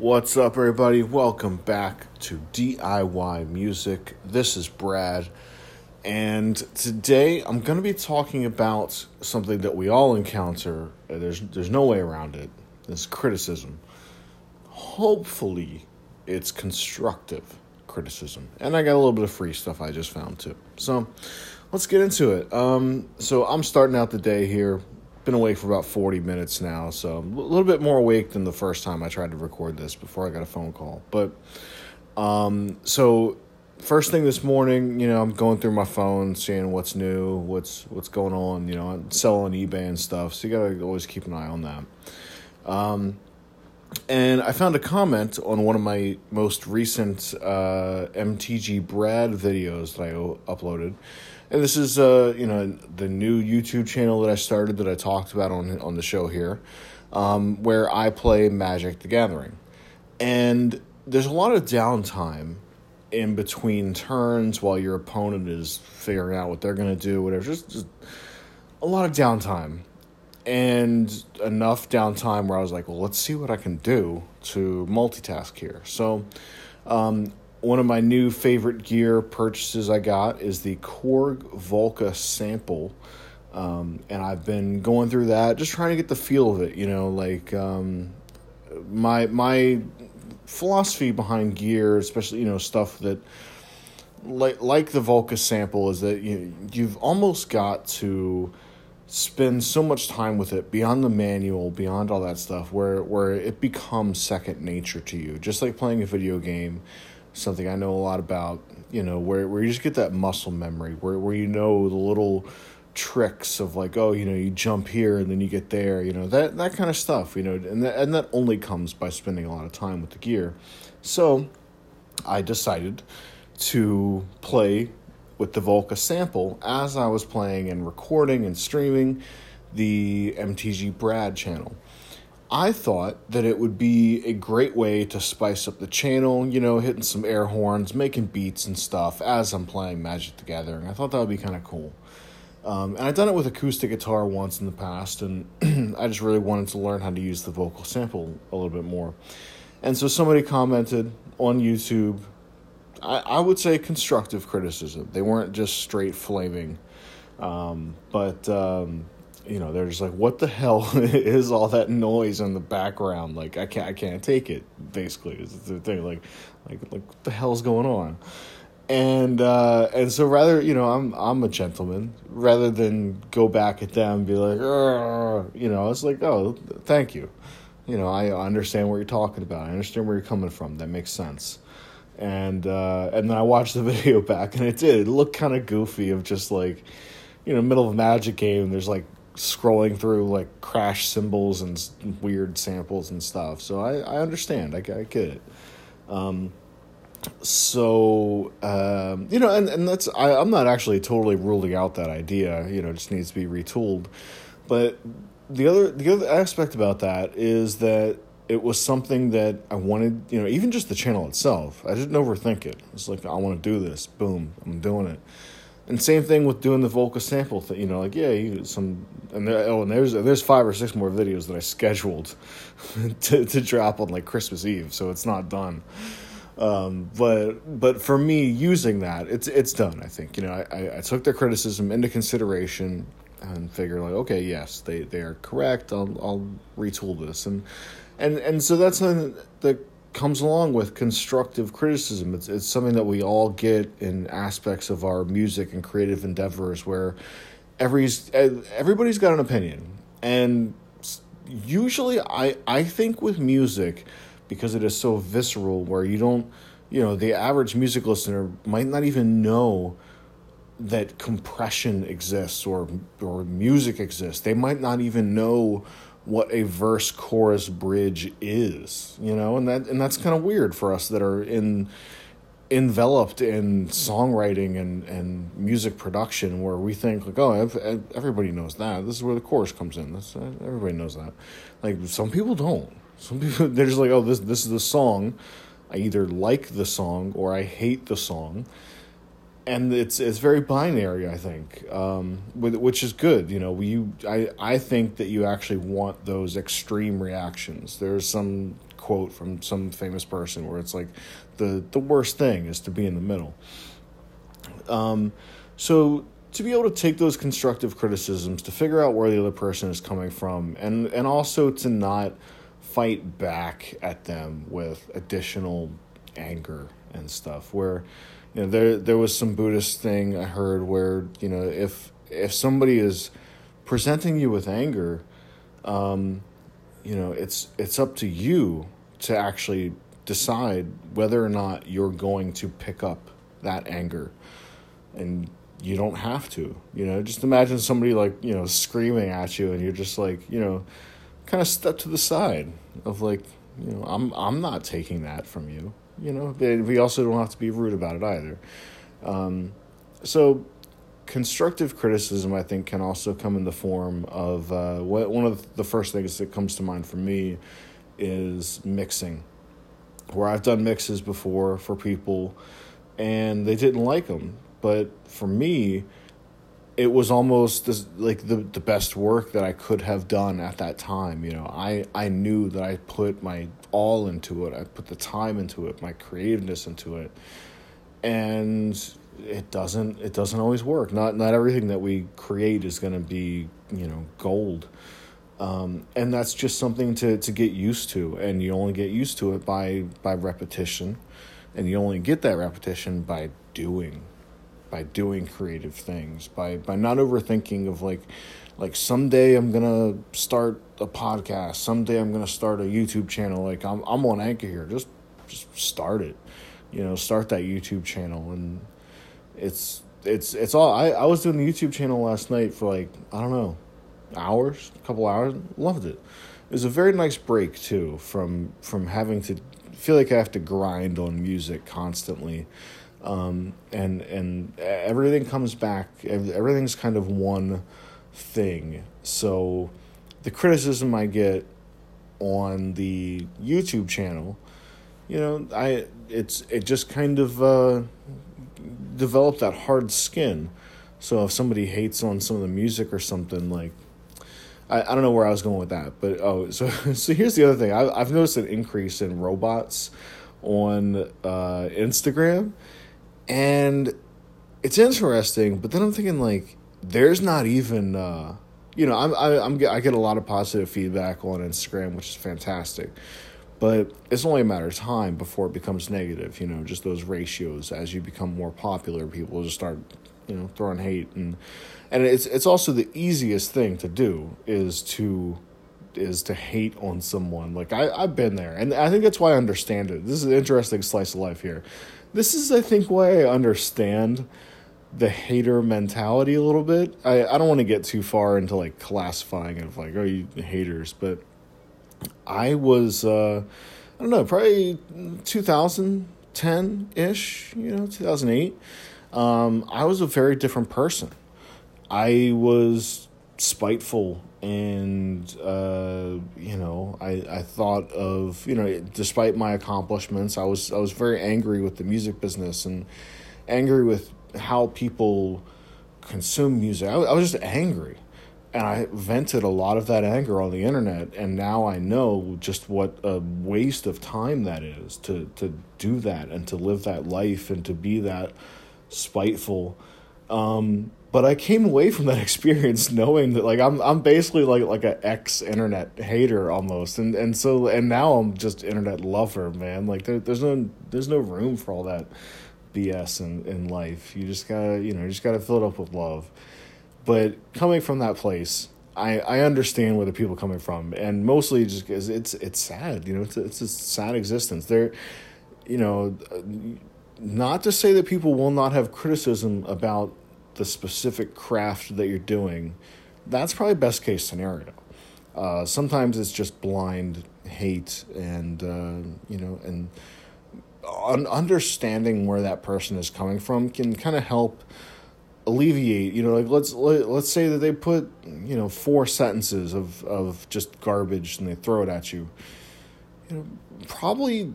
What's up, everybody? Welcome back to DIY Music. This is Brad, and today I'm going to be talking about something that we all encounter. There's there's no way around it. It's criticism. Hopefully, it's constructive criticism, and I got a little bit of free stuff I just found too. So, let's get into it. Um, so I'm starting out the day here been awake for about 40 minutes now, so a little bit more awake than the first time I tried to record this before I got a phone call. But um, so first thing this morning, you know, I'm going through my phone, seeing what's new, what's what's going on. You know, I'm selling eBay and stuff, so you gotta always keep an eye on that. Um, and I found a comment on one of my most recent uh, MTG Brad videos that I uploaded and this is uh you know the new YouTube channel that I started that I talked about on on the show here, um, where I play Magic the Gathering, and there's a lot of downtime in between turns while your opponent is figuring out what they're gonna do, whatever. Just, just a lot of downtime, and enough downtime where I was like, well, let's see what I can do to multitask here. So. Um, one of my new favorite gear purchases I got is the Korg Volca sample. Um, and I've been going through that, just trying to get the feel of it. You know, like um, my my philosophy behind gear, especially you know stuff that like like the Volca sample, is that you you've almost got to spend so much time with it beyond the manual, beyond all that stuff, where where it becomes second nature to you, just like playing a video game something I know a lot about, you know, where, where you just get that muscle memory, where, where you know the little tricks of like, oh, you know, you jump here and then you get there, you know, that, that kind of stuff, you know, and that, and that only comes by spending a lot of time with the gear. So I decided to play with the Volca sample as I was playing and recording and streaming the MTG Brad channel. I thought that it would be a great way to spice up the channel, you know, hitting some air horns, making beats and stuff as I'm playing Magic the Gathering. I thought that would be kind of cool. Um, and I've done it with acoustic guitar once in the past, and I just really wanted to learn how to use the Volca sample a little bit more. And so somebody commented on YouTube, I, I would say constructive criticism. They weren't just straight flaming. Um, but um, you know they're just like what the hell is all that noise in the background? Like i can't i can't take it basically is the thing like like like what the hell's going on? And uh and so rather you know i'm i'm a gentleman rather than go back at them and be like you know it's like oh thank you. You know i understand what you're talking about i understand where you're coming from that makes sense. And uh and then i watched the video back and it did it looked kind of goofy of just like you know middle of a magic game there's like scrolling through like crash symbols and weird samples and stuff. So I, I understand. I, I get it. Um, so um, you know, and, and that's I, I'm not actually totally ruling out that idea. You know, it just needs to be retooled. But the other the other aspect about that is that it was something that I wanted. You know, even just the channel itself, I didn't overthink it. It's like I want to do this. Boom, I'm doing it. And same thing with doing the Volca sample thing. You know, like yeah, you, some and there, oh, and there's there's five or six more videos that I scheduled to to drop on like Christmas Eve, so it's not done. Um, but but for me, using that, it's it's done. I think you know I, I took their criticism into consideration and figured like okay, yes, they they are correct. I'll I'll retool this and and and so that's something that comes along with constructive criticism. It's it's something that we all get in aspects of our music and creative endeavors where every's everybody's got an opinion. And usually I I think with music because it is so visceral where you don't you know the average music listener might not even know that compression exists or or music exists. They might not even know what a verse chorus bridge is, you know, and that and that's kind of weird for us that are in enveloped in songwriting and, and music production where we think like oh everybody knows that. This is where the chorus comes in. This uh, everybody knows that. Like some people don't. Some people they're just like oh this this is the song. I either like the song or i hate the song and it's it's very binary. I think, um, which is good. You know, we I I think that you actually want those extreme reactions. There's some quote from some famous person where it's like the the worst thing is to be in the middle. Um, so to be able to take those constructive criticisms to figure out where the other person is coming from and and also to not fight back at them with additional anger and stuff where you know there there was some buddhist thing i heard where you know if if somebody is presenting you with anger um you know it's it's up to you to actually decide whether or not you're going to pick up that anger. And you don't have to you know just imagine somebody like you know screaming at you and you're just like you know kind of step to the side of like you know i'm i'm not taking that from you you know we also don't have to be rude about it either. Um, so constructive criticism i think can also come in the form of uh, what, one of the first things that comes to mind for me is mixing where i've done mixes before for people and they didn't like them but for me, it was almost this, like the the best work that I could have done at that time. You know, I I knew that I put my all into it. I put the time into it, my creativeness into it, and it doesn't it doesn't always work. Not not everything that we create is going to be you know gold. Um, and that's just something to, to get used to, and you only get used to it by by repetition, and you only get that repetition by doing by doing creative things by by not overthinking of like like someday I'm gonna start a podcast someday I'm gonna start a YouTube channel like I'm I'm on anchor here just just start it you know start that YouTube channel. And it's it's it's all I, I was doing the YouTube channel last night for like I don't know hours a couple hours loved it. It was a very nice break too from from having to feel like I have to grind on music constantly um, and and everything comes back. Everything's kind of one thing. So the criticism I get on the YouTube channel, you know, I it's it just kind of uh, developed that hard skin. So if somebody hates on some of the music or something like. I, I don't know where I was going with that, but oh, so so here's the other thing. I, I've noticed an increase in robots on uh, Instagram, and it's interesting. But then I'm thinking like, there's not even. Uh, you know, I'm I, I'm I get a lot of positive feedback on Instagram, which is fantastic. But it's only a matter of time before it becomes negative. You know, just those ratios as you become more popular, people just start, you know, throwing hate and and it's it's also the easiest thing to do is to is to hate on someone. Like I I've been there, and I think that's why I understand it. This is an interesting slice of life here this is, I think, why I understand the hater mentality a little bit. I, I don't want to get too far into like classifying it of like, oh, you haters, but I was, uh, I don't know, probably 2010 ish, you know, 2008. Um, I was a very different person. I was spiteful and uh, you know I, I thought of you know despite my accomplishments I was I was very angry with the music business and angry with how people consume music. I, I was just angry and I vented a lot of that anger on the internet and now I know just what a waste of time that is to to do that and to live that life and to be that spiteful. Um, but I came away from that experience knowing that like I'm I'm basically like like an ex internet hater almost, and and so and now I'm just internet lover, man. Like there, there's no there's no room for all that BS in in life. You just gotta you know you just gotta fill it up with love. But coming from that place, I I understand where the people coming from, and mostly just because it's it's sad, you know, it's a, it's a sad existence. There, you know. Not to say that people will not have criticism about the specific craft that you're doing, that's probably best case scenario. Uh, sometimes it's just blind hate and uh, you know and un- understanding where that person is coming from can kind of help alleviate you know like let's let, let's say that they put you know four sentences of of just garbage and they throw it at you you know probably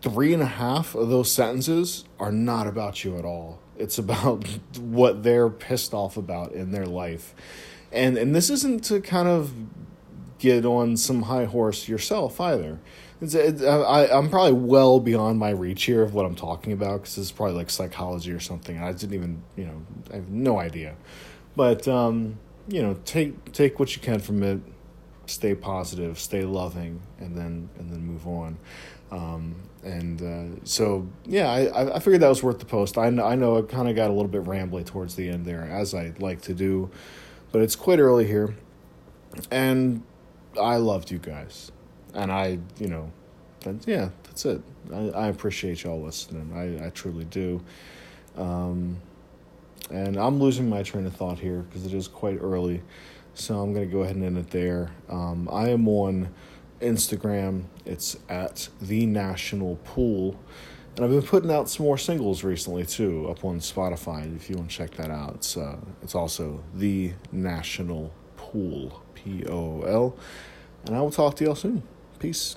three and a half of those sentences are not about you at all it's about what they're pissed off about in their life. And and this isn't to kind of get on some high horse yourself either. It's, it, I, I'm probably well beyond my reach here of what I'm talking about because it's probably like psychology or something. I didn't even, you know, I have no idea. But um, you know, take take what you can from it. Stay positive, stay loving, and then and then move on. Um, and uh, so yeah, I I figured that was worth the post. I know, I know I kind of got a little bit rambly towards the end there, as I like to do, but it's quite early here, and I loved you guys, and I you know, that, yeah, that's it. I, I appreciate y'all listening. I I truly do. Um, and I'm losing my train of thought here because it is quite early. So I'm to go ahead and end it there. Um, I am on Instagram. It's at the National Pool. And I've been putting out some more singles recently too, up on Spotify. If you want to check that out, it's uh, it's also the National Pool, P O L. And I will talk to y'all soon. Peace.